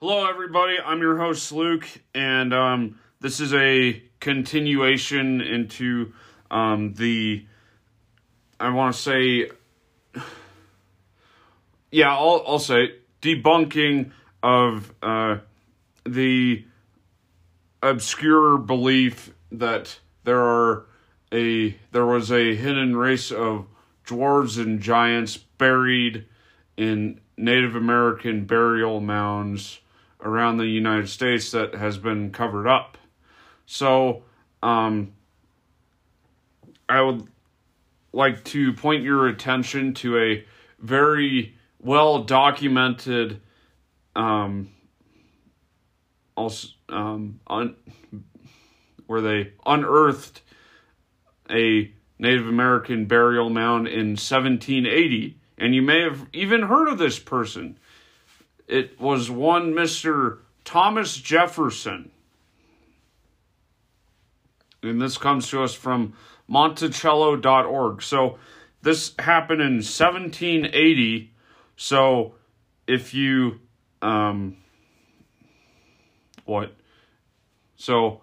Hello, everybody. I'm your host, Luke, and um, this is a continuation into um, the. I want to say. Yeah, I'll, I'll say debunking of uh, the obscure belief that there are a there was a hidden race of dwarves and giants buried in Native American burial mounds around the United States that has been covered up. So, um, I would like to point your attention to a very well documented, um, also, um, un, where they unearthed a Native American burial mound in 1780. And you may have even heard of this person. It was one Mr. Thomas Jefferson. And this comes to us from Monticello.org. So this happened in 1780. So if you, um, what? So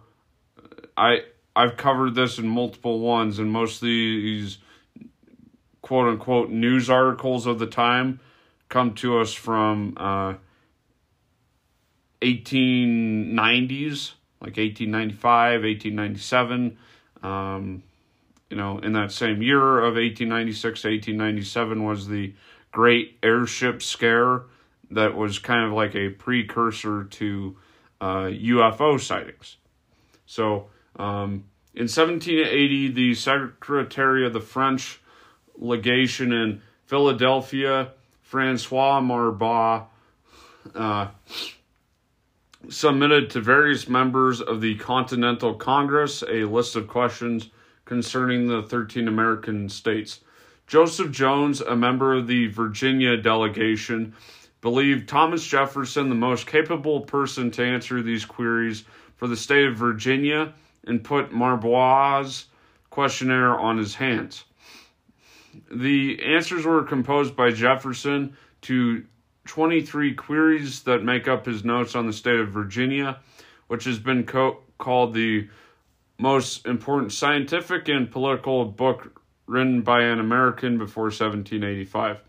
I I've covered this in multiple ones, and most of these quote unquote news articles of the time come to us from uh, 1890s, like 1895, 1897. Um, you know, in that same year of 1896 to 1897 was the Great Airship Scare that was kind of like a precursor to uh, UFO sightings. So, um, in 1780, the Secretary of the French legation in Philadelphia, Francois Marbois, uh, submitted to various members of the Continental Congress a list of questions concerning the 13 American states. Joseph Jones, a member of the Virginia delegation, believed Thomas Jefferson the most capable person to answer these queries for the state of Virginia and put Marbois' questionnaire on his hands. The answers were composed by Jefferson to 23 queries that make up his notes on the state of Virginia, which has been co- called the most important scientific and political book written by an American before 1785.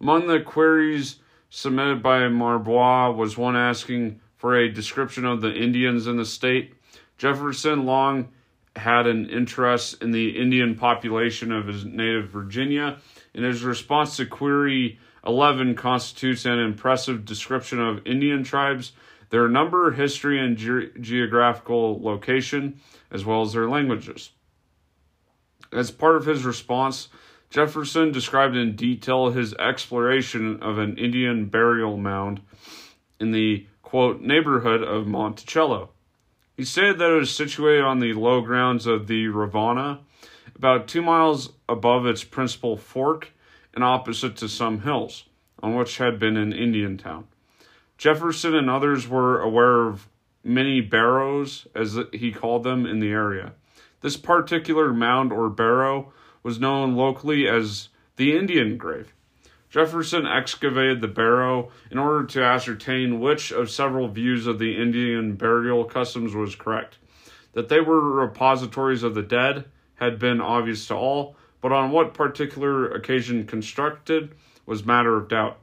Among the queries submitted by Marbois was one asking for a description of the Indians in the state. Jefferson long had an interest in the Indian population of his native Virginia, and his response to query 11 constitutes an impressive description of Indian tribes, their number, history, and ge- geographical location, as well as their languages. As part of his response, Jefferson described in detail his exploration of an Indian burial mound in the quote neighborhood of Monticello. He said that it was situated on the low grounds of the Rivanna, about two miles above its principal fork and opposite to some hills, on which had been an Indian town. Jefferson and others were aware of many barrows, as he called them, in the area. This particular mound or barrow was known locally as the Indian grave. Jefferson excavated the barrow in order to ascertain which of several views of the Indian burial customs was correct. That they were repositories of the dead had been obvious to all, but on what particular occasion constructed was matter of doubt.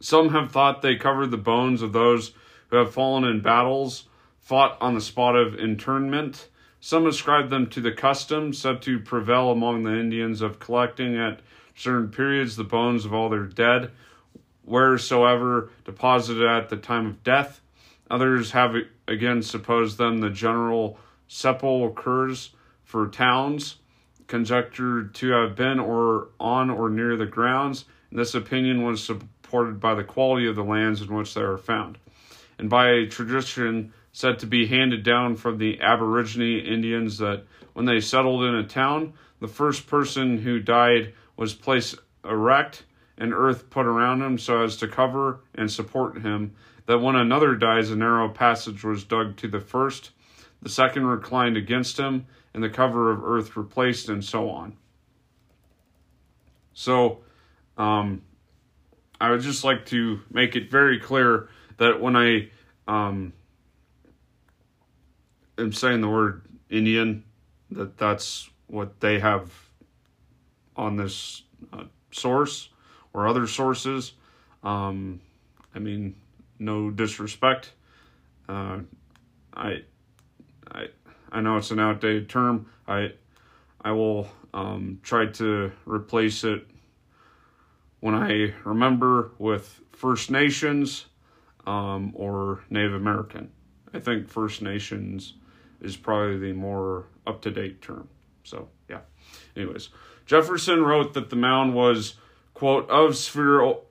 Some have thought they covered the bones of those who have fallen in battles, fought on the spot of interment. Some ascribe them to the custom said to prevail among the Indians of collecting at certain periods the bones of all their dead, wheresoever deposited at the time of death. Others have again supposed them the general sepulchres for towns, conjectured to have been or on or near the grounds. And this opinion was supported by the quality of the lands in which they are found, and by a tradition said to be handed down from the Aborigine Indians that when they settled in a town, the first person who died was placed erect and earth put around him so as to cover and support him, that when another dies, a narrow passage was dug to the first, the second reclined against him, and the cover of earth replaced, and so on. So, um, I would just like to make it very clear that when I um, am saying the word Indian, that that's what they have on this uh, source or other sources. Um, I mean, no disrespect. Uh, I, I, I know it's an outdated term. I, I will um, try to replace it when I remember with First Nations um, or Native American. I think First Nations is probably the more up to date term. So, yeah. Anyways, Jefferson wrote that the mound was, quote, of spheroidal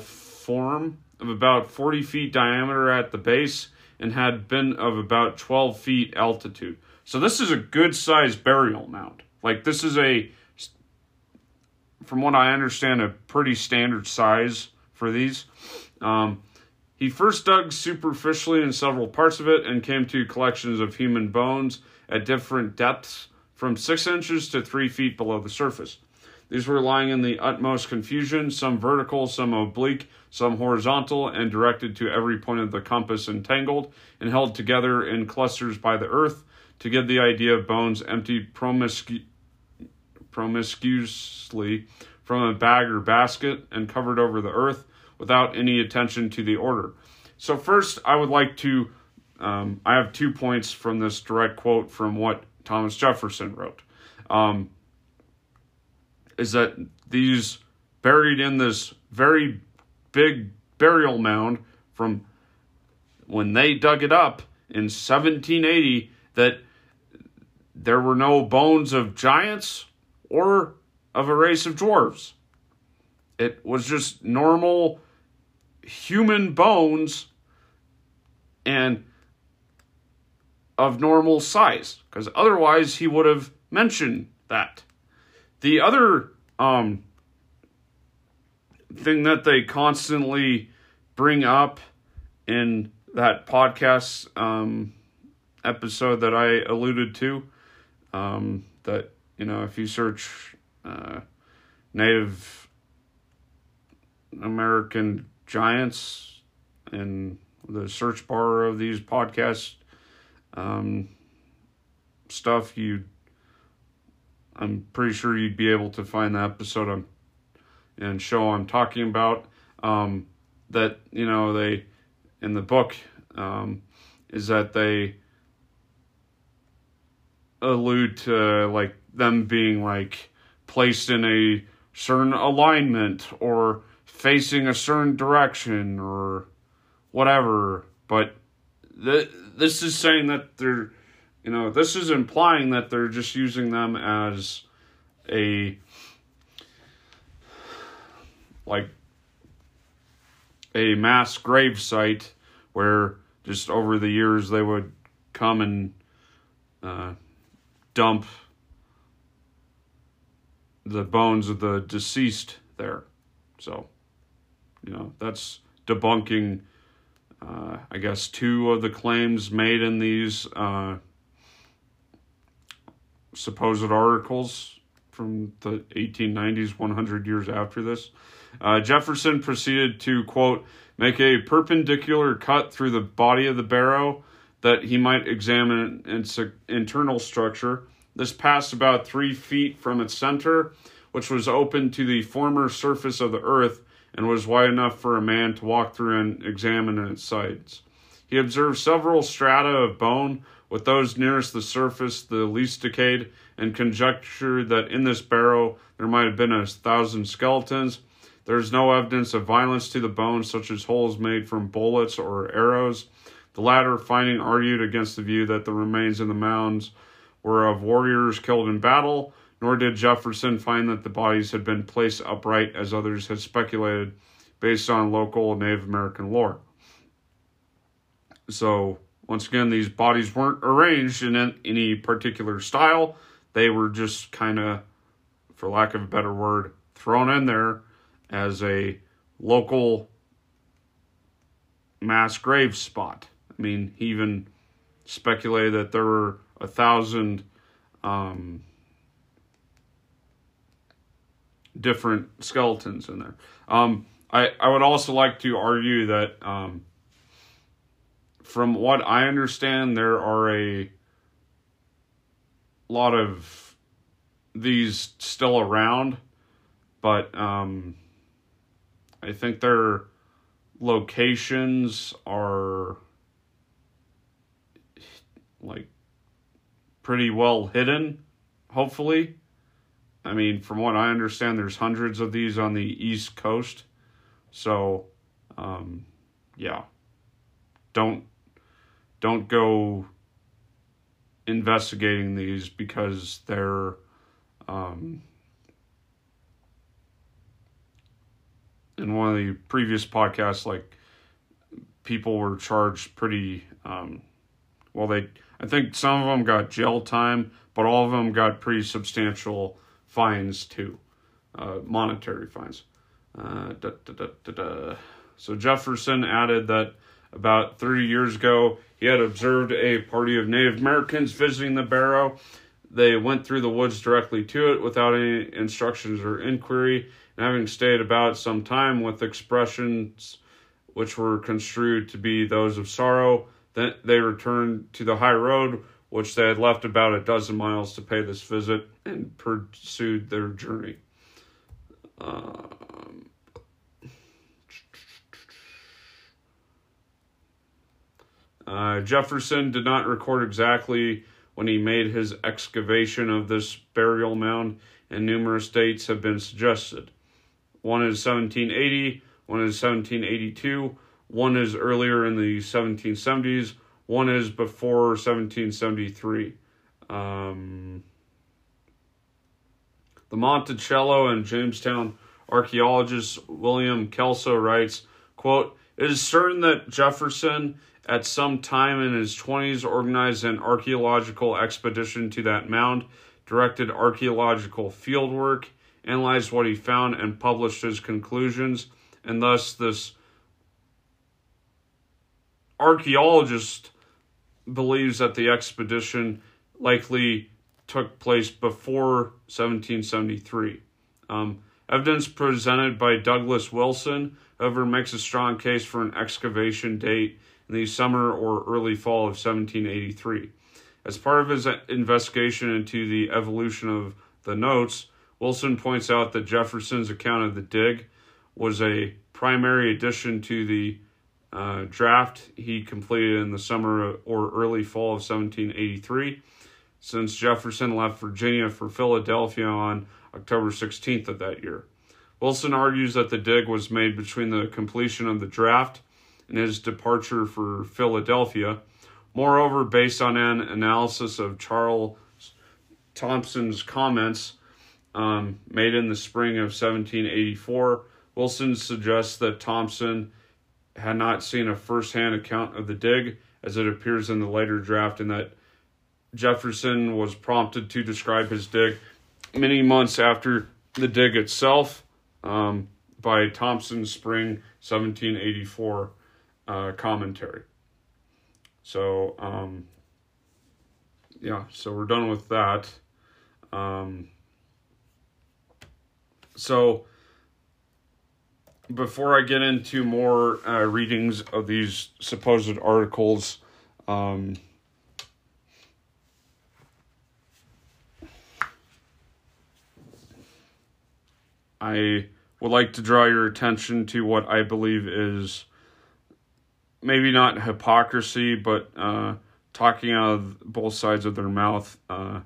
form of about 40 feet diameter at the base and had been of about 12 feet altitude. So, this is a good sized burial mound. Like, this is a, from what I understand, a pretty standard size for these. Um, he first dug superficially in several parts of it and came to collections of human bones at different depths from six inches to three feet below the surface. These were lying in the utmost confusion, some vertical, some oblique, some horizontal, and directed to every point of the compass entangled and held together in clusters by the earth to give the idea of bones emptied promiscu- promiscuously from a bag or basket and covered over the earth without any attention to the order. So, first, I would like to. Um, I have two points from this direct quote from what Thomas Jefferson wrote. Um, is that these buried in this very big burial mound from when they dug it up in 1780 that there were no bones of giants or of a race of dwarves. It was just normal human bones and of normal size because otherwise he would have mentioned that. The other um, thing that they constantly bring up in that podcast um, episode that I alluded to, um, that you know, if you search uh, Native American giants in the search bar of these podcast um, stuff, you I'm pretty sure you'd be able to find the episode I'm, and show I'm talking about. Um, that you know they in the book um, is that they allude to like them being like placed in a certain alignment or facing a certain direction or whatever. But th- this is saying that they're, you know, this is implying that they're just using them as a, like, a mass grave site where just over the years they would come and uh, dump the bones of the deceased there. So. You know, that's debunking, uh, I guess, two of the claims made in these uh, supposed articles from the 1890s, 100 years after this. Uh, Jefferson proceeded to, quote, make a perpendicular cut through the body of the barrow that he might examine its internal structure. This passed about three feet from its center, which was open to the former surface of the earth and was wide enough for a man to walk through and examine its sides. He observed several strata of bone, with those nearest the surface the least decayed, and conjectured that in this barrow there might have been a thousand skeletons. There is no evidence of violence to the bones, such as holes made from bullets or arrows. The latter finding argued against the view that the remains in the mounds were of warriors killed in battle, nor did Jefferson find that the bodies had been placed upright as others had speculated based on local Native American lore. So, once again, these bodies weren't arranged in any particular style. They were just kind of, for lack of a better word, thrown in there as a local mass grave spot. I mean, he even speculated that there were a thousand um, different skeletons in there. Um, I, I would also like to argue that um, from what I understand, there are a lot of these still around, but um, I think their locations are like pretty well hidden, hopefully. I mean, from what I understand, there's hundreds of these on the East Coast. So, um, yeah, don't don't go investigating these because they're um, in one of the previous podcasts, like people were charged pretty um, well. They I think some of them got jail time, but all of them got pretty substantial fines too, uh, monetary fines. Uh, da, da, da, so Jefferson added that about 30 years ago, he had observed a party of Native Americans visiting the barrow. They went through the woods directly to it without any instructions or inquiry, and having stayed about some time with expressions which were construed to be those of sorrow, then they returned to the high road which they had left about a dozen miles to pay this visit and pursued their journey. Um, uh, Jefferson did not record exactly when he made his excavation of this burial mound, and numerous dates have been suggested. One is 1780, one is 1782, one is earlier in the 1770s, one is before 1773. Um, the Monticello and Jamestown archaeologist William Kelso writes, quote, It is certain that Jefferson at some time in his 20s organized an archaeological expedition to that mound, directed archaeological fieldwork, analyzed what he found, and published his conclusions, and thus this archaeologist believes that the expedition likely took place before 1773. Um, evidence presented by Douglas Wilson, however, makes a strong case for an excavation date in the summer or early fall of 1783. As part of his investigation into the evolution of the notes, Wilson points out that Jefferson's account of the dig was a primary addition to the uh, draft he completed in the summer or early fall of 1783, since Jefferson left Virginia for Philadelphia on October 16th of that year. Wilson argues that the dig was made between the completion of the draft and his departure for Philadelphia. Moreover, based on an analysis of Charles Thomson's comments um, made in the spring of 1784, Wilson suggests that Thompson had not seen a first-hand account of the dig as it appears in the later draft and that Jefferson was prompted to describe his dig many months after the dig itself um, by Thomson's spring 1784 uh, commentary. So, um, yeah, so we're done with that. Um, so, before I get into more uh, readings of these supposed articles, um, I would like to draw your attention to what I believe is maybe not hypocrisy, but uh, talking out of both sides of their mouth. Uh,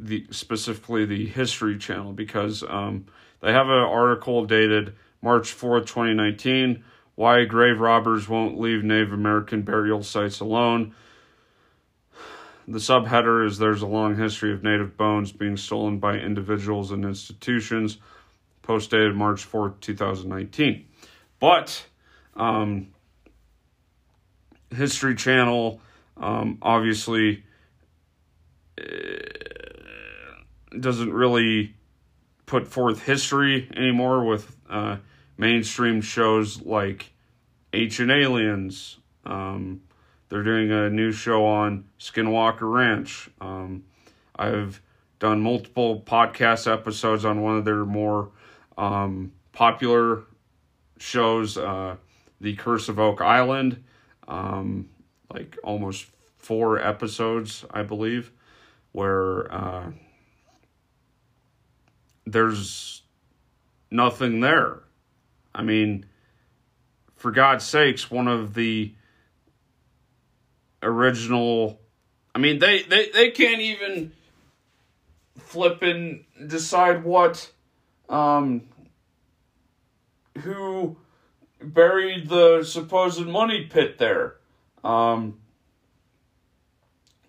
the specifically the History Channel because um, they have an article dated March 4th, 2019. Why grave robbers won't leave Native American burial sites alone. The subheader is There's a long history of Native bones being stolen by individuals and institutions, post dated March 4th, 2019. But, um, History Channel um, obviously uh, doesn't really put forth history anymore with uh, mainstream shows like Ancient Aliens. Um, they're doing a new show on Skinwalker Ranch. Um, I've done multiple podcast episodes on one of their more um, popular shows uh, the Curse of Oak Island, um, like almost four episodes, I believe, where uh, there's nothing there. I mean, for God's sakes, one of the original. I mean, they, they, they can't even flip and decide what. Um, who buried the supposed money pit there. Um,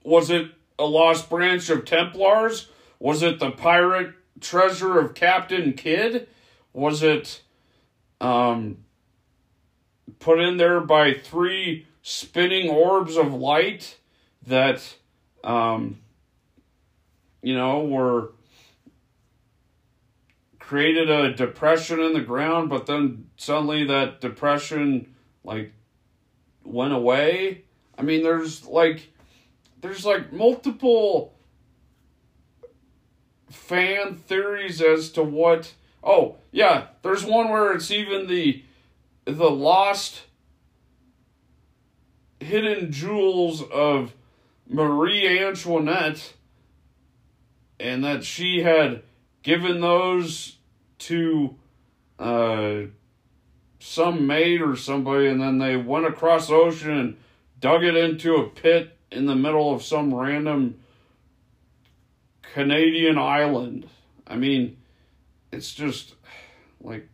was it a lost branch of Templars? Was it the pirate treasure of Captain Kidd? Was it um, put in there by three spinning orbs of light that, um, you know, were created a depression in the ground, but then suddenly that depression like went away. I mean, there's like there's like multiple fan theories as to what oh yeah there's one where it's even the the lost hidden jewels of marie antoinette and that she had given those to uh, some maid or somebody, and then they went across the ocean and dug it into a pit in the middle of some random Canadian island. I mean, it's just like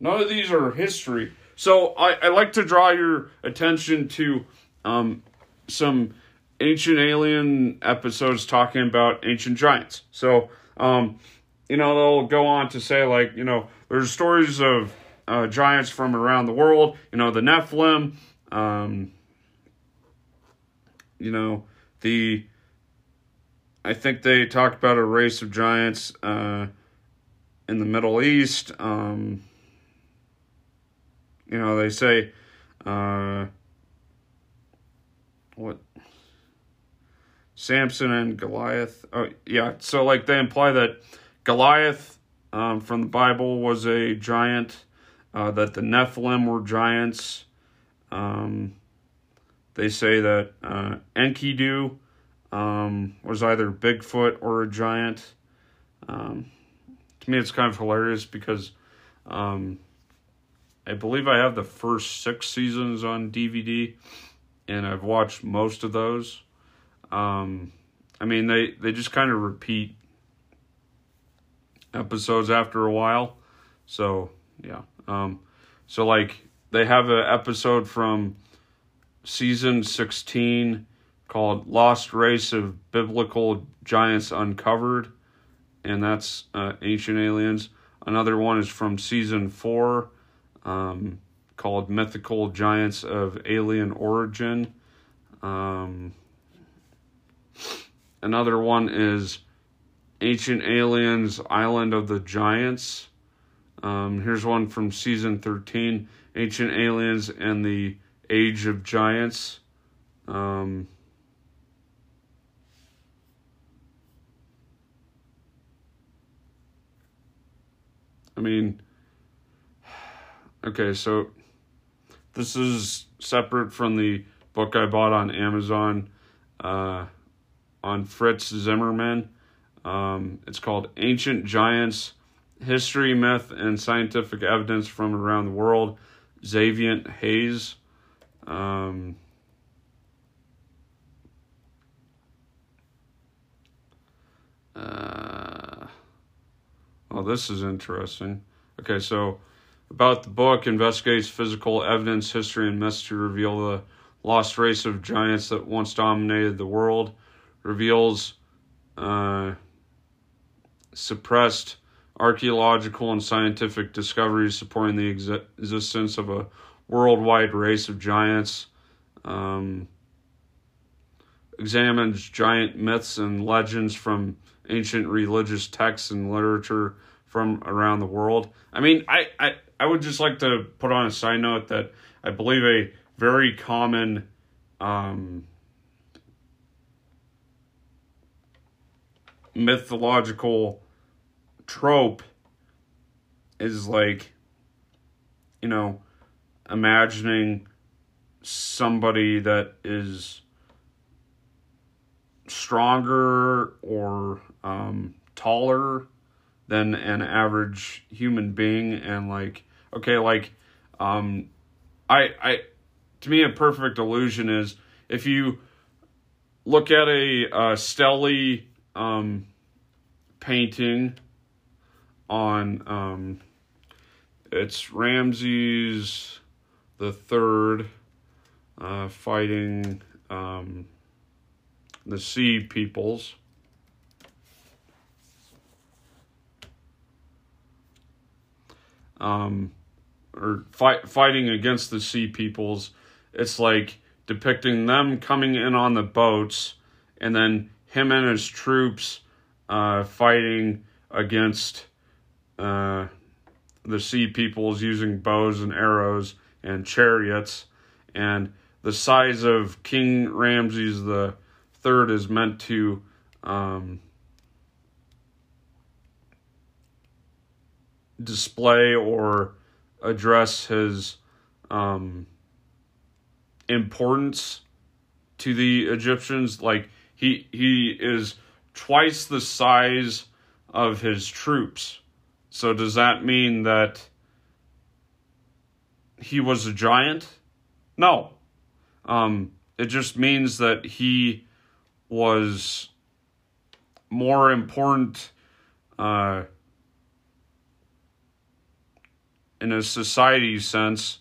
none of these are history. So I, I like to draw your attention to um, some ancient alien episodes talking about ancient giants. So um, you know, they'll go on to say, like, you know, there's stories of uh, giants from around the world, you know, the Nephilim, um, you know, the, I think they talked about a race of giants uh, in the Middle East. Um, you know, they say, uh, what? Samson and Goliath. Oh, yeah. So, like, they imply that Goliath um, from the Bible was a giant, uh, that the Nephilim were giants. Um, they say that uh, Enkidu um, was either Bigfoot or a giant. Um, to me, it's kind of hilarious because um, I believe I have the first six seasons on DVD, and I've watched most of those. Um, I mean, they, they just kind of repeat episodes after a while. So yeah. Um, so like they have an episode from season sixteen called "Lost Race of Biblical Giants Uncovered," and that's uh, ancient aliens. Another one is from season four, um, called "Mythical Giants of Alien Origin." Um, another one is Ancient Aliens Island of the Giants. Um, here's one from season 13 Ancient Aliens and the Age of Giants. Um, I mean, okay, so this is separate from the book I bought on Amazon uh, on Fritz Zimmerman. Um, it's called Ancient Giants History, Myth, and Scientific Evidence from Around the World. Xavier Hayes. Um, uh, oh, this is interesting. Okay, so about the book investigates physical evidence, history, and myths to reveal the lost race of giants that once dominated the world. Reveals uh, suppressed archaeological and scientific discoveries supporting the ex- existence of a worldwide race of giants. Um, examines giant myths and legends from ancient religious texts and literature from around the world. I mean, I, I, I would just like to put on a side note that I believe a very common um, mythological trope is like you know, imagining somebody that is stronger or um, taller than an average human being and like okay like um i i to me a perfect illusion is if you look at a uh, stele um painting on um it's Ramses the third uh, fighting um, the sea peoples. Um, or fight, fighting against the sea peoples. It's like depicting them coming in on the boats and then him and his troops uh, fighting against uh, the sea peoples using bows and arrows and chariots. And the size of King Ramses the third is meant to um, display or address his um, importance to the Egyptians. Like he he is twice the size of his troops. So does that mean that he was a giant? No. Um, it just means that he was more important uh, in a society sense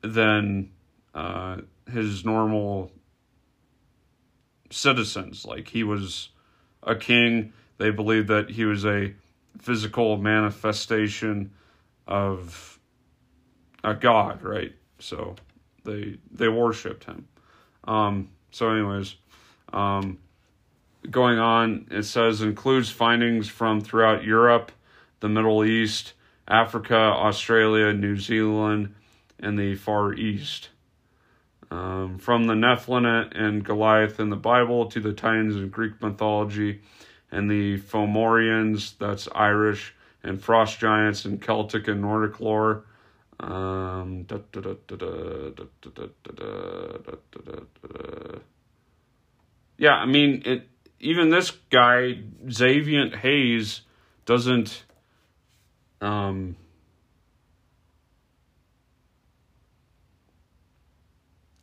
than uh, his normal citizens. Like he was a king. They believed that he was a physical manifestation of a god, right? So they they worshipped him. Um, so, anyways, um, going on, it says includes findings from throughout Europe, the Middle East, Africa, Australia, New Zealand, and the Far East. Um, from the Nephilim and Goliath in the Bible to the Titans in Greek mythology and the Fomorians, that's Irish, and frost giants in Celtic and Nordic lore. Um, yeah, I mean, it. Even this guy, Xavier Hayes, doesn't. Um,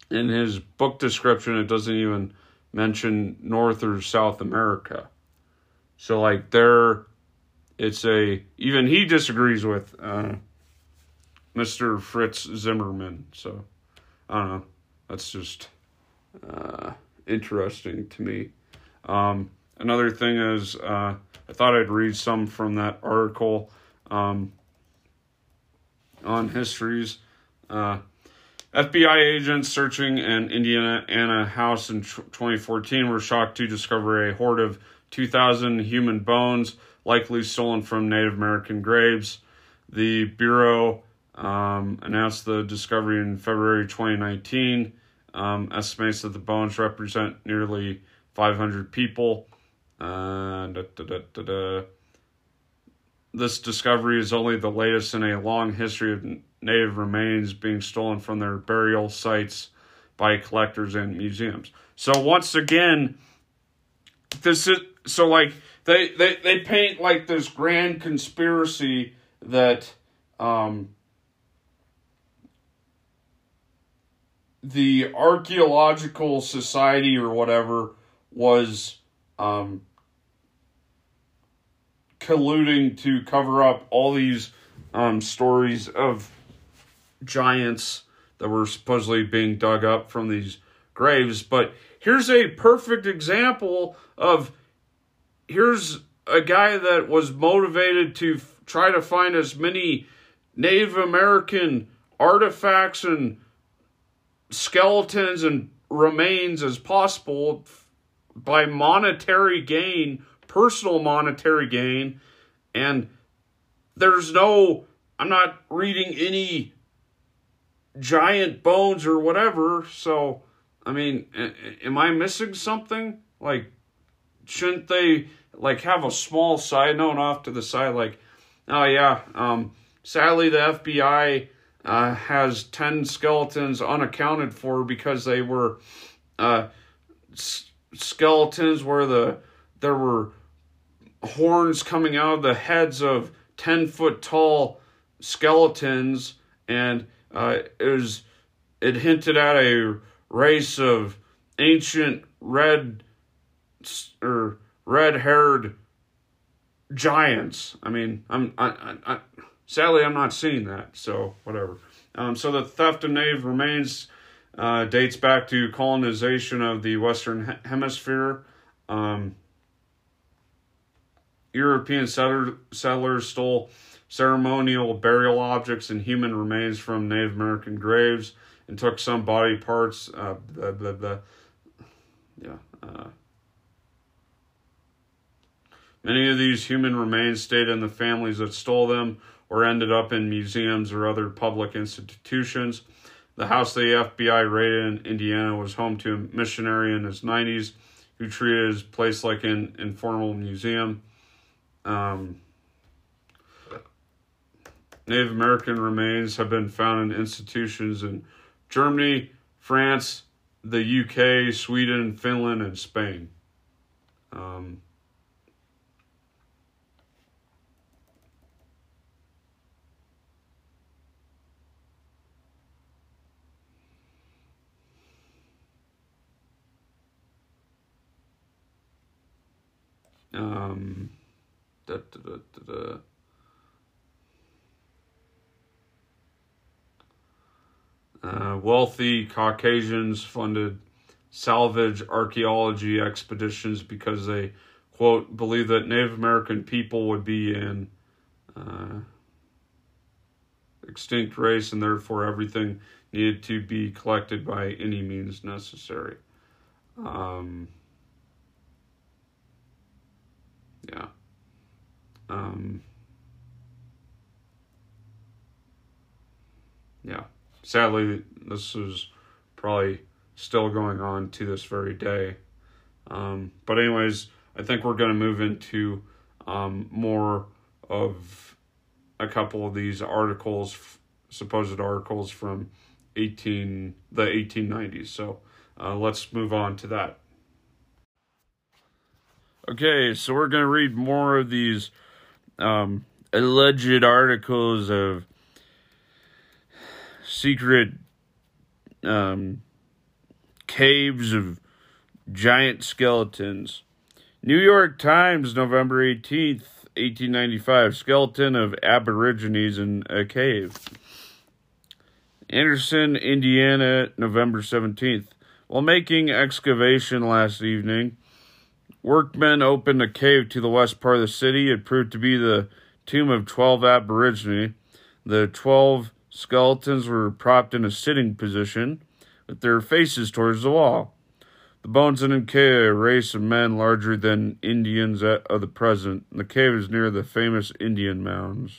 in his book description, it doesn't even mention North or South America. So, like, there, it's a even he disagrees with. Uh, Mr. Fritz Zimmerman. So I don't know. That's just uh, interesting to me. Um, another thing is, uh, I thought I'd read some from that article um, on histories. Uh, FBI agents searching an Indiana house in 2014 were shocked to discover a hoard of 2,000 human bones, likely stolen from Native American graves. The Bureau um, announced the discovery in February 2019. Um, estimates that the bones represent nearly 500 people. Uh, da, da, da, this discovery is only the latest in a long history of native remains being stolen from their burial sites by collectors and museums. So once again, this is so like they they, they paint like this grand conspiracy that um, the archaeological society or whatever was um, colluding to cover up all these um, stories of giants that were supposedly being dug up from these graves. But here's a perfect example of here's a guy that was motivated to f- try to find as many Native American artifacts and skeletons and remains as possible by monetary gain, personal monetary gain, and there's no, I'm not reading any giant bones or whatever, so, I mean, am I missing something? Like, shouldn't they, like, have a small side note off to the side, like, oh yeah, um, sadly, the FBI uh, has 10 skeletons unaccounted for because they were uh, s- skeletons where the there were horns coming out of the heads of 10 foot tall skeletons and uh, it was it hinted at a race of ancient red or red haired giants. I mean, I'm I, I, I, sadly I'm not seeing that, so whatever. Um, so the theft of native remains uh, dates back to colonization of the Western Hemisphere. Um, European settler, settlers stole ceremonial burial objects and human remains from Native American graves and took some body parts. Uh, the, the, the, yeah. Uh, many of these human remains stayed in the families that stole them or ended up in museums or other public institutions. The house the FBI raided in Indiana was home to a missionary in his 90s who treated his place like an informal museum. Um, Native American remains have been found in institutions in Germany, France, the UK, Sweden, Finland, and Spain. Um, um, da, da, da, Uh, wealthy Caucasians funded salvage archaeology expeditions because they, quote, believe that Native American people would be an uh, extinct race and therefore everything needed to be collected by any means necessary. Um, yeah. Um, yeah sadly, this is probably still going on to this very day. Um, but anyways, I think we're going to move into um, more of a couple of these articles, supposed articles from 18 the 1890s. So uh, let's move on to that. Okay, so we're going to read more of these um, alleged articles of secret um, caves of giant skeletons. New York Times, November 18th, 1895. Skeleton of Aborigines in a cave. Anderson, Indiana, November 17th. While making excavation last evening, workmen opened a cave to the west part of the city. It proved to be the tomb of 12 Aborigines. The 12 Skeletons were propped in a sitting position with their faces towards the wall. The bones in cave, a race of men larger than Indians of the present. The cave is near the famous Indian mounds.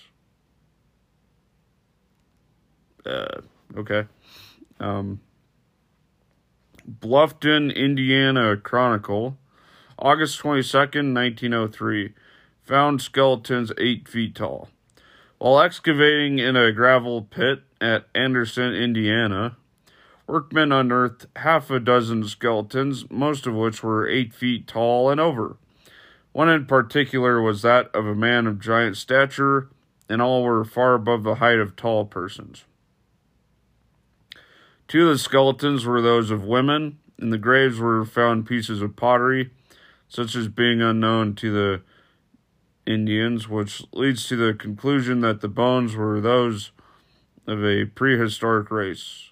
Uh, okay. Um, Bluffton, Indiana Chronicle, August 22nd, 1903. Found skeletons eight feet tall. While excavating in a gravel pit at Anderson, Indiana, workmen unearthed half a dozen skeletons, most of which were eight feet tall and over. One in particular was that of a man of giant stature, and all were far above the height of tall persons. Two of the skeletons were those of women. In the graves were found pieces of pottery, such as being unknown to the Indians, which leads to the conclusion that the bones were those of a prehistoric race.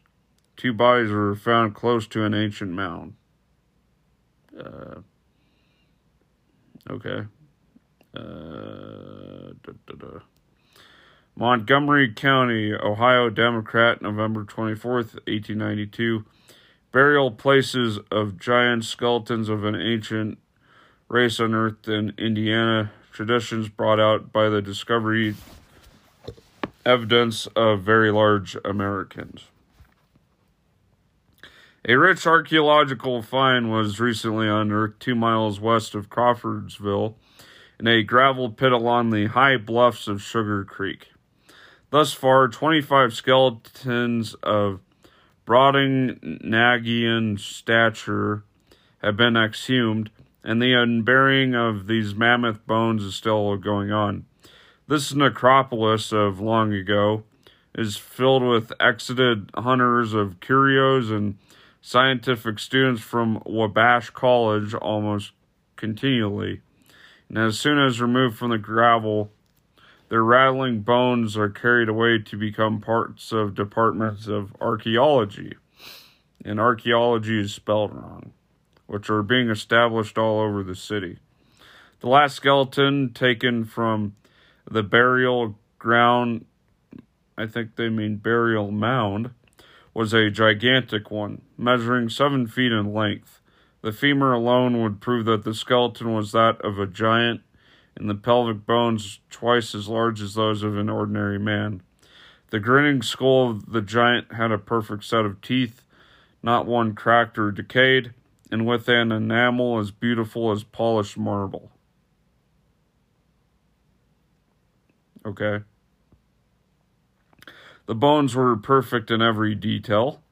Two bodies were found close to an ancient mound. Uh, okay. Uh, da, da, da. Montgomery County, Ohio Democrat, November 24th, 1892. Burial places of giant skeletons of an ancient race unearthed in Indiana traditions brought out by the discovery evidence of very large Americans. A rich archaeological find was recently unearthed two miles west of Crawfordsville in a gravel pit along the high bluffs of Sugar Creek. Thus far, 25 skeletons of Brobdingnagian stature have been exhumed, and the unburying of these mammoth bones is still going on. This necropolis of long ago is filled with exited hunters of curios and scientific students from Wabash College almost continually. And as soon as removed from the gravel, their rattling bones are carried away to become parts of departments of archaeology. And archaeology is spelled wrong, which are being established all over the city. The last skeleton taken from the burial ground, I think they mean burial mound, was a gigantic one, measuring seven feet in length. The femur alone would prove that the skeleton was that of a giant and the pelvic bones twice as large as those of an ordinary man. The grinning skull of the giant had a perfect set of teeth, not one cracked or decayed, and with an enamel as beautiful as polished marble. Okay. The bones were perfect in every detail,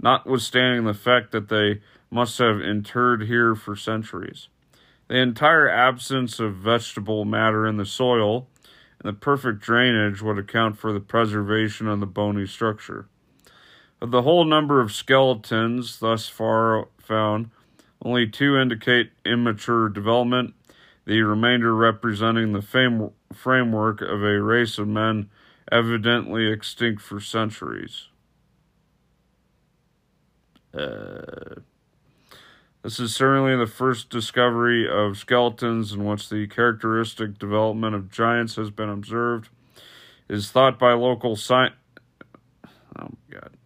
notwithstanding the fact that they must have interred here for centuries. The entire absence of vegetable matter in the soil and the perfect drainage would account for the preservation of the bony structure. Of the whole number of skeletons thus far found, only two indicate immature development, the remainder representing the fame- framework of a race of men evidently extinct for centuries. Uh, this is certainly the first discovery of skeletons in which the characteristic development of giants has been observed. It is thought by local science. Oh my god.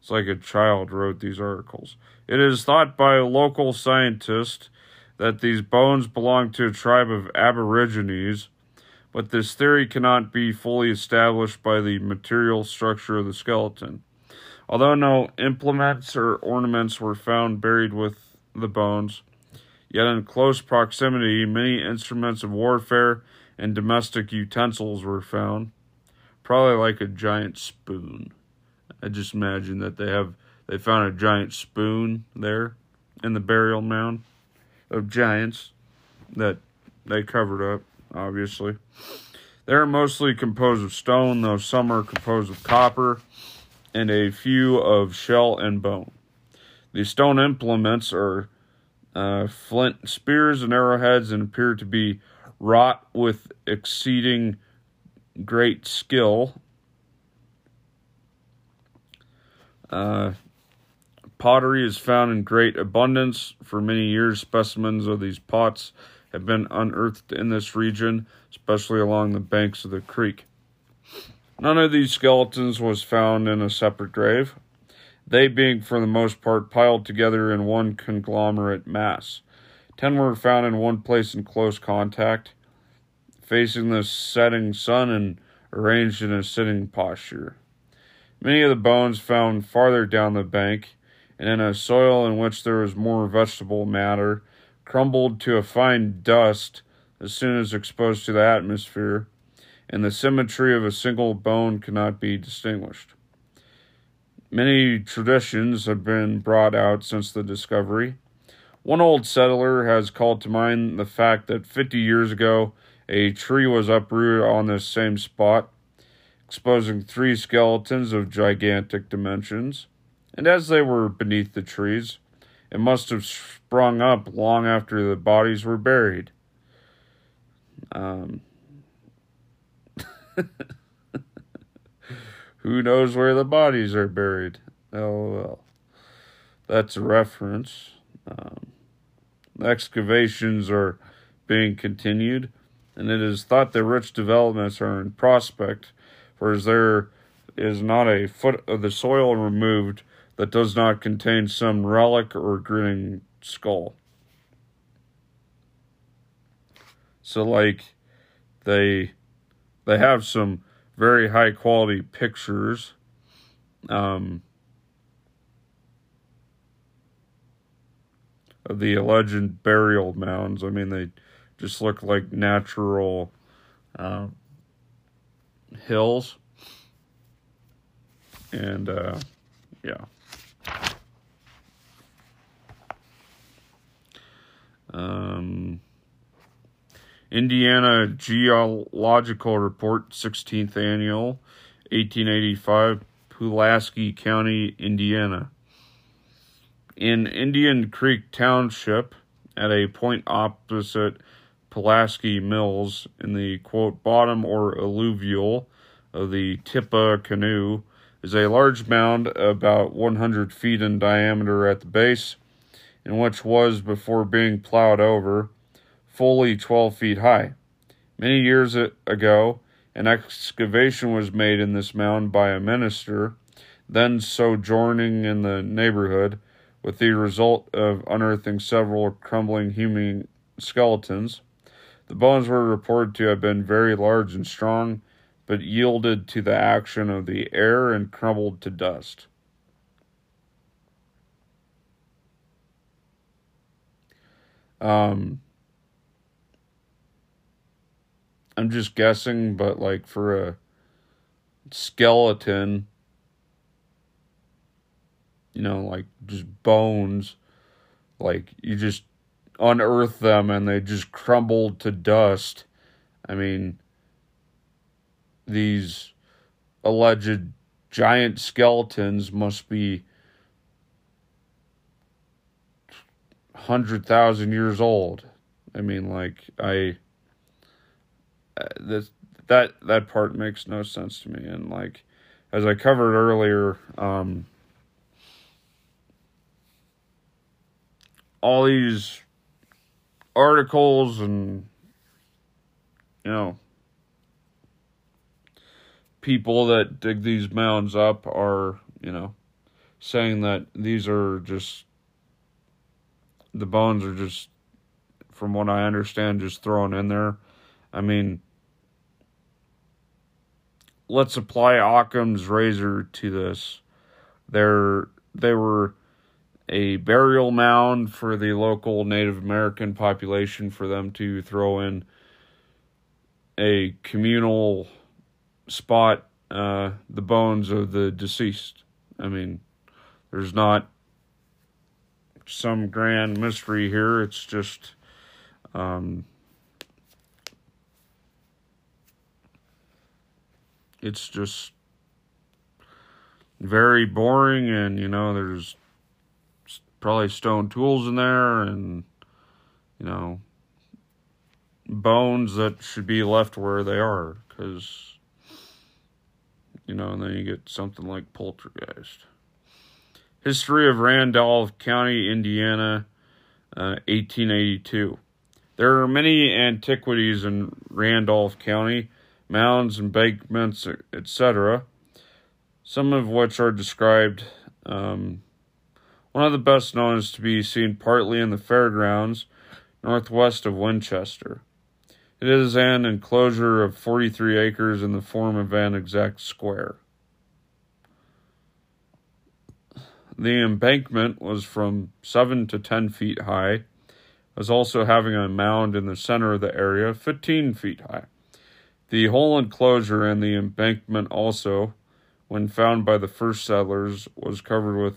It's like a child wrote these articles. It is thought by local scientists that these bones belong to a tribe of aborigines, but this theory cannot be fully established by the material structure of the skeleton. Although no implements or ornaments were found buried with the bones. Yet in close proximity, many instruments of warfare and domestic utensils were found. Probably like a giant spoon. I just imagine that they have they found a giant spoon there in the burial mound of giants that they covered up, obviously. They are mostly composed of stone, though some are composed of copper and a few of shell and bone. The stone implements are uh, flint spears and arrowheads and appear to be wrought with exceeding great skill. Uh, pottery is found in great abundance. For many years, specimens of these pots have been unearthed in this region, especially along the banks of the creek. None of these skeletons was found in a separate grave they being for the most part piled together in one conglomerate mass. Ten were found in one place in close contact, facing the setting sun and arranged in a sitting posture. Many of the bones found farther down the bank, and in a soil in which there was more vegetable matter, crumbled to a fine dust as soon as exposed to the atmosphere, and the symmetry of a single bone cannot be distinguished. Many traditions have been brought out since the discovery. One old settler has called to mind the fact that 50 years ago a tree was uprooted on this same spot, exposing three skeletons of gigantic dimensions. And as they were beneath the trees, it must have sprung up long after the bodies were buried. Um, Who knows where the bodies are buried? Oh well. That's a reference. Um, excavations are being continued, and it is thought that rich developments are in prospect, for as there is not a foot of the soil removed that does not contain some relic or grinning skull. So like they they have some very high quality pictures. Um, of the alleged burial mounds. I mean, they just look like natural uh, hills. And uh, yeah. Um, Indiana Geological Report, 16th Annual, 1885, Pulaski County, Indiana. In Indian Creek Township, at a point opposite Pulaski Mills, in the quote bottom or alluvial of the Tippecanoe, is a large mound about 100 feet in diameter at the base, and which was, before being plowed over, fully 12 feet high. Many years ago, an excavation was made in this mound by a minister, then sojourning in the neighborhood, with the result of unearthing several crumbling human skeletons. The bones were reported to have been very large and strong, but yielded to the action of the air and crumbled to dust. Um, I'm just guessing, but like for a skeleton, you know, like just bones, like you just unearth them and they just crumble to dust. I mean, these alleged giant skeletons must be hundred thousand years old. I mean, like I this that that part makes no sense to me. And like as I covered earlier, um, all these articles and you know people that dig these mounds up are you know saying that these are just the bones are just from what I understand just thrown in there. I mean let's apply Occam's razor to this. They're, they were a burial mound for the local Native American population for them to throw in a communal spot uh, the bones of the deceased. I mean, there's not some grand mystery here. It's just um, it's just very boring and you know there's probably stone tools in there and you know bones that should be left where they are because you know and then you get something like poltergeist history of randolph county indiana uh, 1882 there are many antiquities in randolph county mounds, embankments, etc., some of which are described. Um, one of the best known is to be seen partly in the fairgrounds northwest of Winchester. It is an enclosure of 43 acres in the form of an exact square. The embankment was from 7 to 10 feet high, as also having a mound in the center of the area 15 feet high. The whole enclosure and the embankment also, when found by the first settlers, was covered with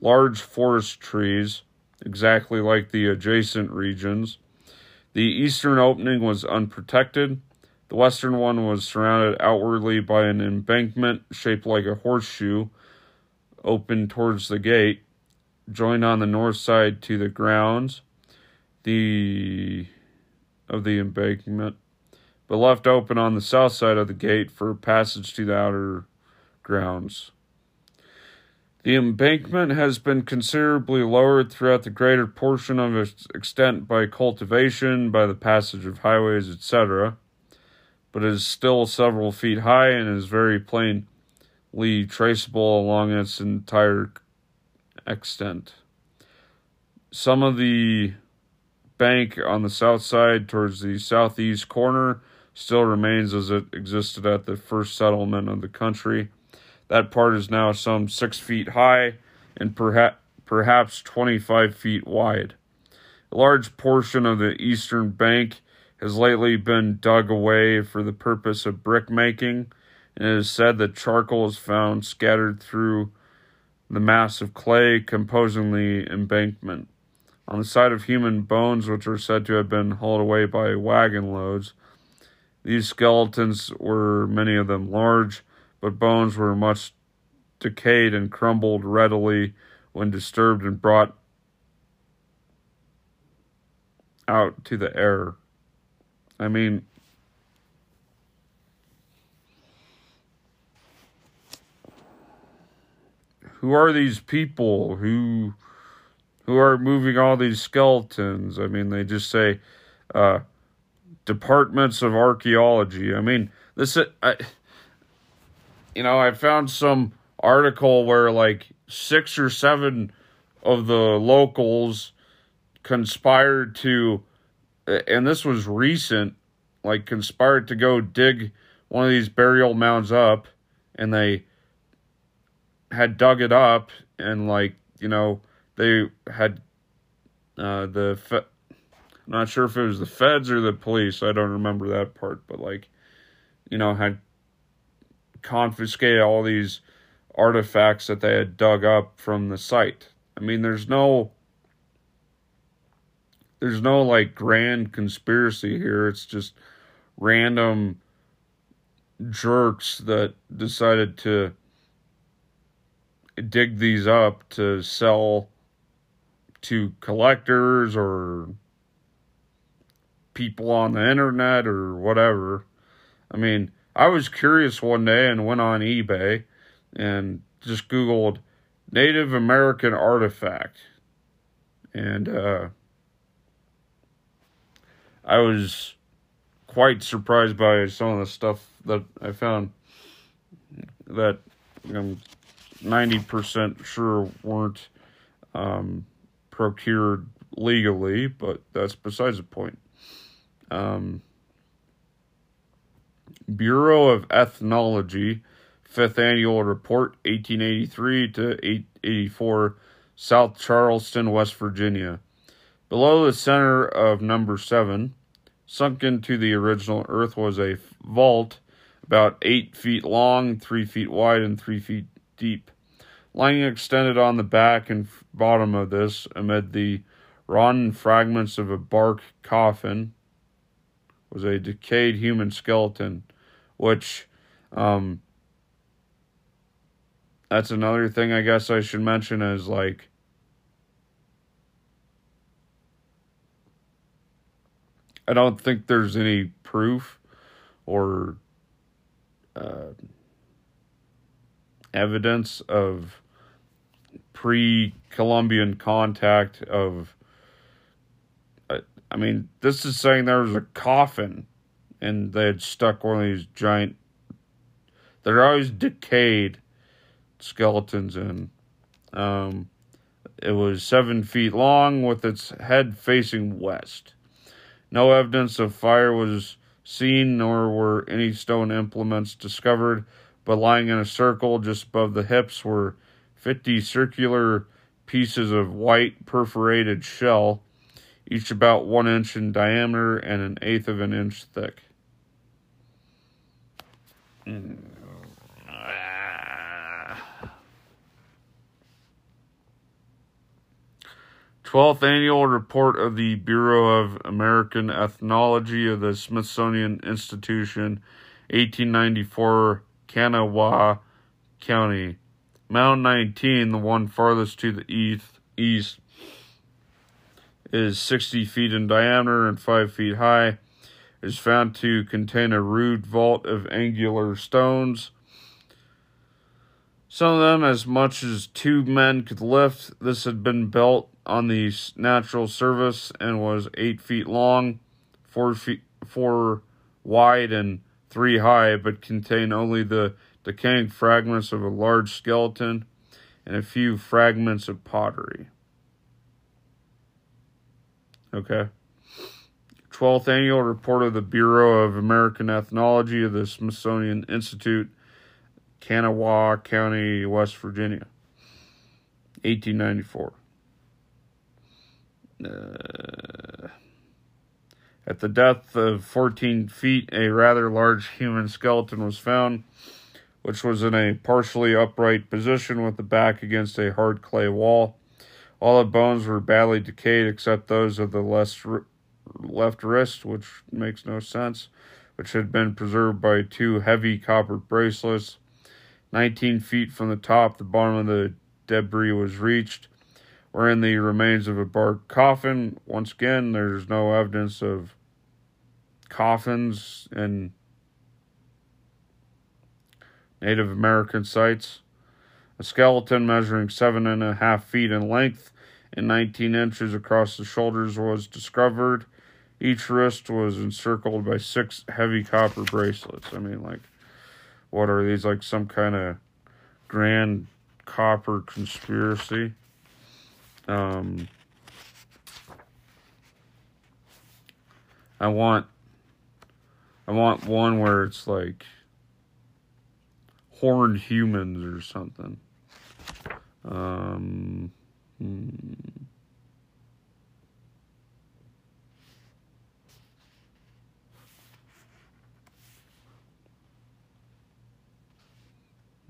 large forest trees, exactly like the adjacent regions. The eastern opening was unprotected. The western one was surrounded outwardly by an embankment shaped like a horseshoe, open towards the gate, joined on the north side to the grounds the of the embankment but left open on the south side of the gate for passage to the outer grounds. The embankment has been considerably lowered throughout the greater portion of its extent by cultivation, by the passage of highways, etc., but is still several feet high and is very plainly traceable along its entire extent. Some of the bank on the south side towards the southeast corner still remains as it existed at the first settlement of the country. That part is now some six feet high and perha- perhaps 25 feet wide. A large portion of the eastern bank has lately been dug away for the purpose of brick making, and it is said that charcoal is found scattered through the mass of clay composing the embankment. On the side of human bones, which are said to have been hauled away by wagon loads, these skeletons were many of them large, but bones were much decayed and crumbled readily when disturbed and brought out to the air. I mean, who are these people who who are moving all these skeletons? I mean, they just say uh, departments of archaeology. I mean, this I, you know, I found some article where like six or seven of the locals conspired to and this was recent like conspired to go dig one of these burial mounds up and they had dug it up and like you know they had uh the fe- I'm not sure if it was the feds or the police I don't remember that part but like you know had confiscated all these artifacts that they had dug up from the site. I mean there's no there's no like grand conspiracy here. It's just random jerks that decided to dig these up to sell to collectors or people on the internet or whatever. I mean, I was curious one day and went on eBay and just Googled Native American artifact. And uh, I was quite surprised by some of the stuff that I found that I'm 90% sure weren't um, procured legally, but that's besides the point. Um, Bureau of Ethnology, fifth annual report, 1883 to 884, South Charleston, West Virginia. Below the center of number seven, sunk into the original earth, was a vault about eight feet long, three feet wide, and three feet deep. Lying extended on the back and bottom of this, amid the rotten fragments of a bark coffin, was a decayed human skeleton, which, um, that's another thing I guess I should mention is like, I don't think there's any proof or uh, evidence of pre Columbian contact of uh, I mean, this is saying there was a coffin and they had stuck one of these giant they're always decayed skeletons in. Um, it was seven feet long with its head facing west. No evidence of fire was seen, nor were any stone implements discovered but lying in a circle just above the hips were 50 circular pieces of white perforated shell, each about one inch in diameter and an eighth of an inch thick. Twelfth annual report of the Bureau of American Ethnology of the Smithsonian Institution, 1894 Kanawha County. Mound 19, the one farthest to the east, east is 60 feet in diameter and 5 feet high. Is found to contain a rude vault of angular stones. Some of them as much as two men could lift. This had been built on the natural surface and was eight feet long, four feet four wide, and three high, but contain only the decaying fragments of a large skeleton and a few fragments of pottery. Okay. 12th Annual Report of the Bureau of American Ethnology of the Smithsonian Institute, Kanawha County, West Virginia, 1894. Uh, at the depth of 14 feet, a rather large human skeleton was found. which was in a partially upright position with the back against a hard clay wall. All the bones were badly decayed except those of the left, wrist, which makes no sense, which had been preserved by two heavy copper bracelets. 19 feet from the top, the bottom of the debris was reached, wherein the remains of a bark coffin. Once again, there's no evidence of coffins and Native American sites. A skeleton measuring seven and a half feet in length and 19 inches across the shoulders was discovered. Each wrist was encircled by six heavy copper bracelets. I mean, like, what are these? Like some kind of grand copper conspiracy? Um, I want, I want one where it's like horned humans or something. Um, hmm.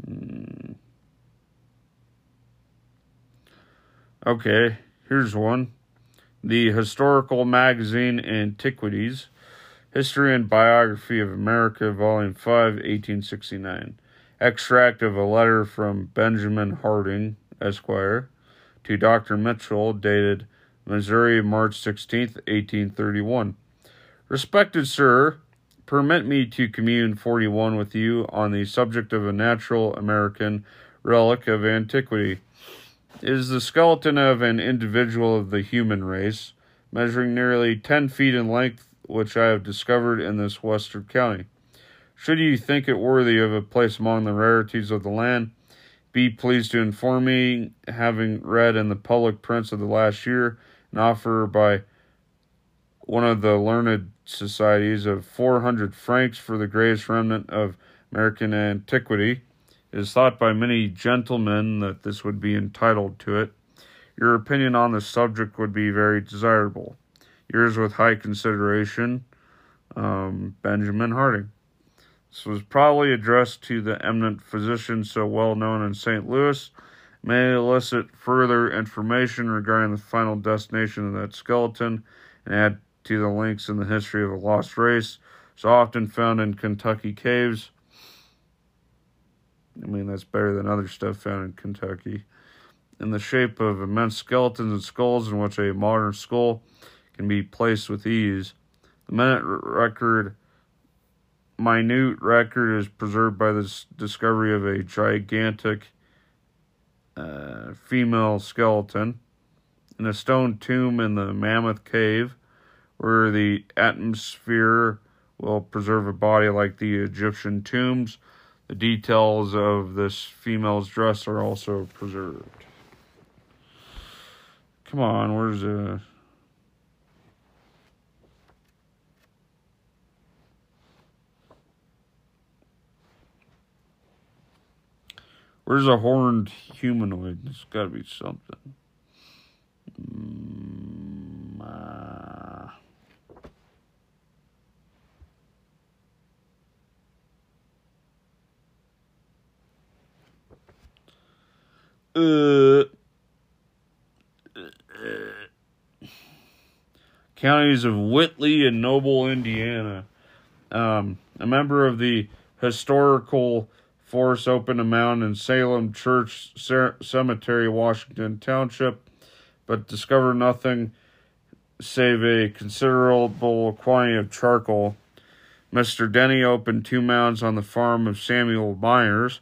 Hmm. Okay, here's one. The Historical Magazine Antiquities, History and Biography of America, Volume 5, 1869. Extract of a letter from Benjamin Harding, Esquire, to Dr. Mitchell, dated Missouri, March 16, 1831. Respected Sir, permit me to commune 41 with you on the subject of a natural American relic of antiquity. It is the skeleton of an individual of the human race, measuring nearly 10 feet in length, which I have discovered in this western county. Should you think it worthy of a place among the rarities of the land, be pleased to inform me, having read in the public prints of the last year an offer by one of the learned societies of 400 francs for the greatest remnant of American antiquity. It is thought by many gentlemen that this would be entitled to it. Your opinion on the subject would be very desirable. Yours with high consideration, um, Benjamin Harding. This was probably addressed to the eminent physician so well known in St. Louis, may elicit further information regarding the final destination of that skeleton and add to the links in the history of a lost race so often found in Kentucky caves. I mean, that's better than other stuff found in Kentucky. In the shape of immense skeletons and skulls, in which a modern skull can be placed with ease. The minute record minute record is preserved by the discovery of a gigantic uh, female skeleton in a stone tomb in the Mammoth Cave, where the atmosphere will preserve a body like the Egyptian tombs. The details of this female's dress are also preserved. Come on, where's the. Where's a horned humanoid? It's got to be something. Mm, uh, uh, counties of Whitley and Noble, Indiana. Um, a member of the historical Force opened a mound in Salem Church Cemetery, Washington Township, but discovered nothing save a considerable quantity of charcoal. Mr. Denny opened two mounds on the farm of Samuel Myers,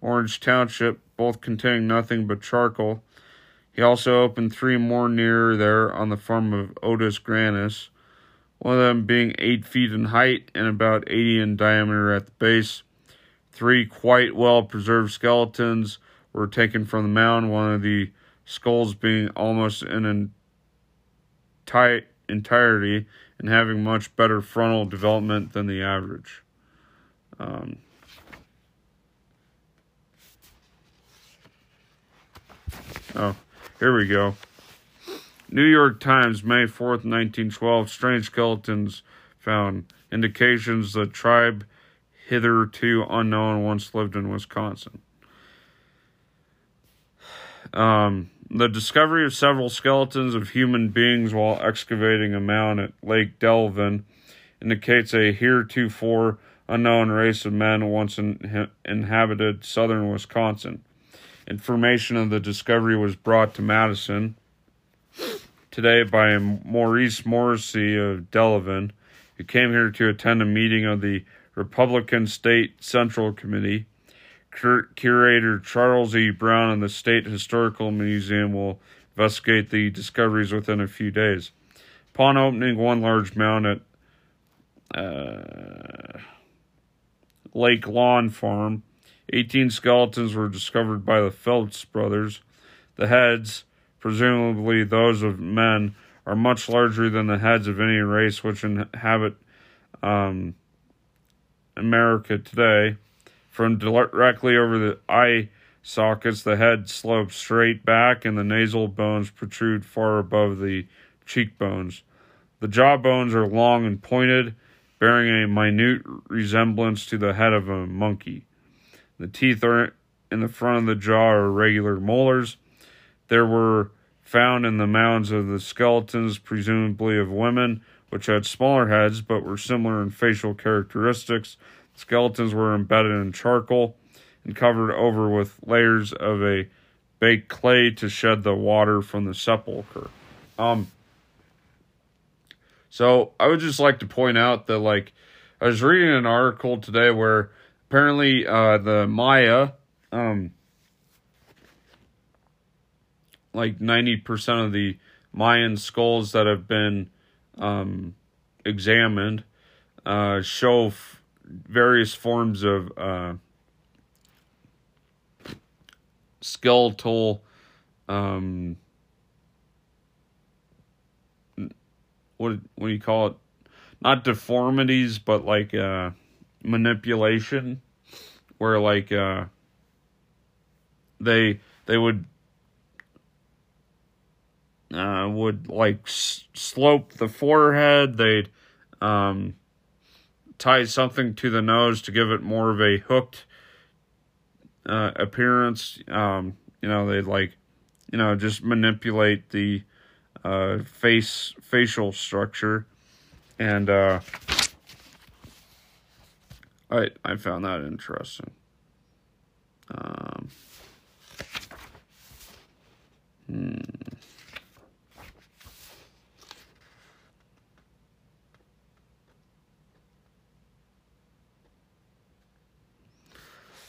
Orange Township, both containing nothing but charcoal. He also opened three more near there on the farm of Otis Granis, one of them being eight feet in height and about 80 in diameter at the base. Three quite well preserved skeletons were taken from the mound, one of the skulls being almost in enti- entirety and having much better frontal development than the average. Um, oh, here we go. New York Times, May 4th, 1912. Strange skeletons found. Indications the tribe hitherto unknown once lived in Wisconsin. Um, the discovery of several skeletons of human beings while excavating a mound at Lake Delavan indicates a heretofore unknown race of men once in, inhabited southern Wisconsin. Information of the discovery was brought to Madison today by Maurice Morrissey of Delavan, who came here to attend a meeting of the Republican State Central Committee. Cur- curator Charles E. Brown of the State Historical Museum will investigate the discoveries within a few days. Upon opening one large mound at uh, Lake Lawn Farm, 18 skeletons were discovered by the Phelps brothers. The heads, presumably those of men, are much larger than the heads of any race which inhabit um, America today. From directly over the eye sockets, the head slopes straight back and the nasal bones protrude far above the cheekbones. The jaw bones are long and pointed, bearing a minute resemblance to the head of a monkey. The teeth are in the front of the jaw are regular molars. There were found in the mounds of the skeletons, presumably of women, which had smaller heads but were similar in facial characteristics. Skeletons were embedded in charcoal and covered over with layers of a baked clay to shed the water from the sepulchre. Um, so I would just like to point out that, like, I was reading an article today where apparently uh, the Maya, um, like 90% of the Mayan skulls that have been um, examined uh, show f- various forms of uh, skeletal um, what what do you call it? Not deformities but like uh manipulation where like uh they they would uh would like s- slope the forehead they'd um tie something to the nose to give it more of a hooked uh appearance um you know they'd like you know just manipulate the uh face facial structure and uh I I found that interesting. Um, hmm.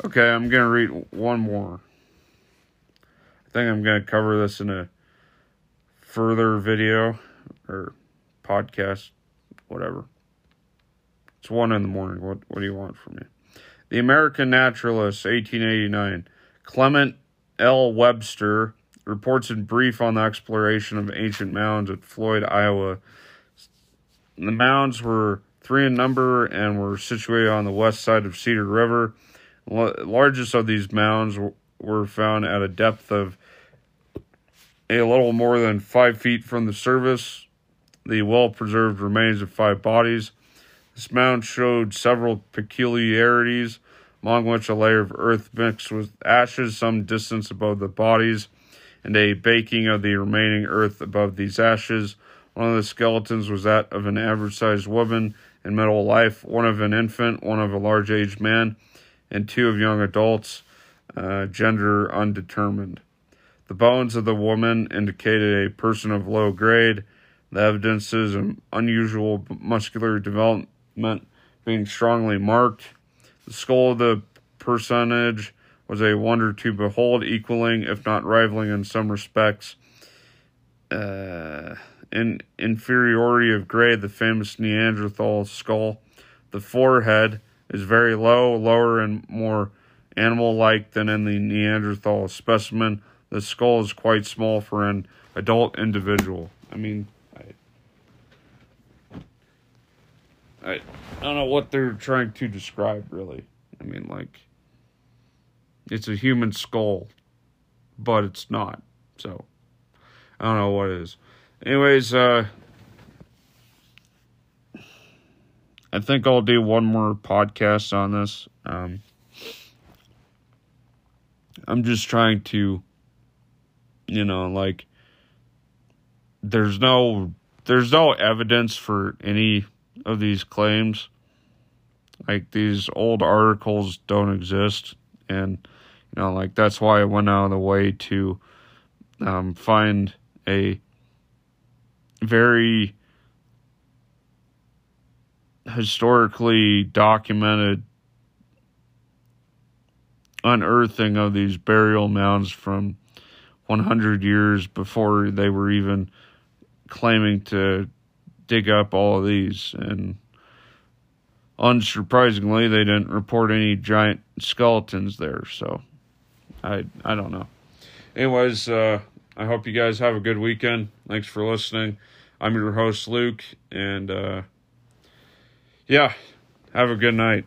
Okay, I'm gonna read one more. I think I'm gonna cover this in a further video or podcast, whatever. It's one in the morning. What what do you want from me? The American Naturalist, 1889. Clement L. Webster reports in brief on the exploration of ancient mounds at Floyd, Iowa. The mounds were three in number and were situated on the west side of Cedar River. Largest of these mounds were found at a depth of a little more than five feet from the surface. The well preserved remains of five bodies this mound showed several peculiarities, among which a layer of earth mixed with ashes some distance above the bodies, and a baking of the remaining earth above these ashes. One of the skeletons was that of an average sized woman in middle life, one of an infant, one of a large aged man, and two of young adults, uh, gender undetermined. The bones of the woman indicated a person of low grade. The evidences of unusual muscular development being strongly marked. The skull of the personage was a wonder to behold, equaling, if not rivaling in some respects, uh, in inferiority of grade, the famous Neanderthal skull. The forehead is very low, lower and more animal like than in the Neanderthal specimen. The skull is quite small for an adult individual. I mean, I I don't know what they're trying to describe really. I mean like it's a human skull, but it's not. So I don't know what it is. Anyways, uh I think I'll do one more podcast on this. Um, I'm just trying to, you know, like, there's no there's no evidence for any of these claims. Like these old articles don't exist, and you know, like that's why I went out of the way to um, find a very historically documented unearthing of these burial mounds from 100 years before they were even claiming to dig up all of these. And unsurprisingly they didn't report any giant skeletons there. So i i don't know. Anyways uh i hope you guys have a good weekend. Thanks for listening. I'm your host luke and uh yeah. Have a good night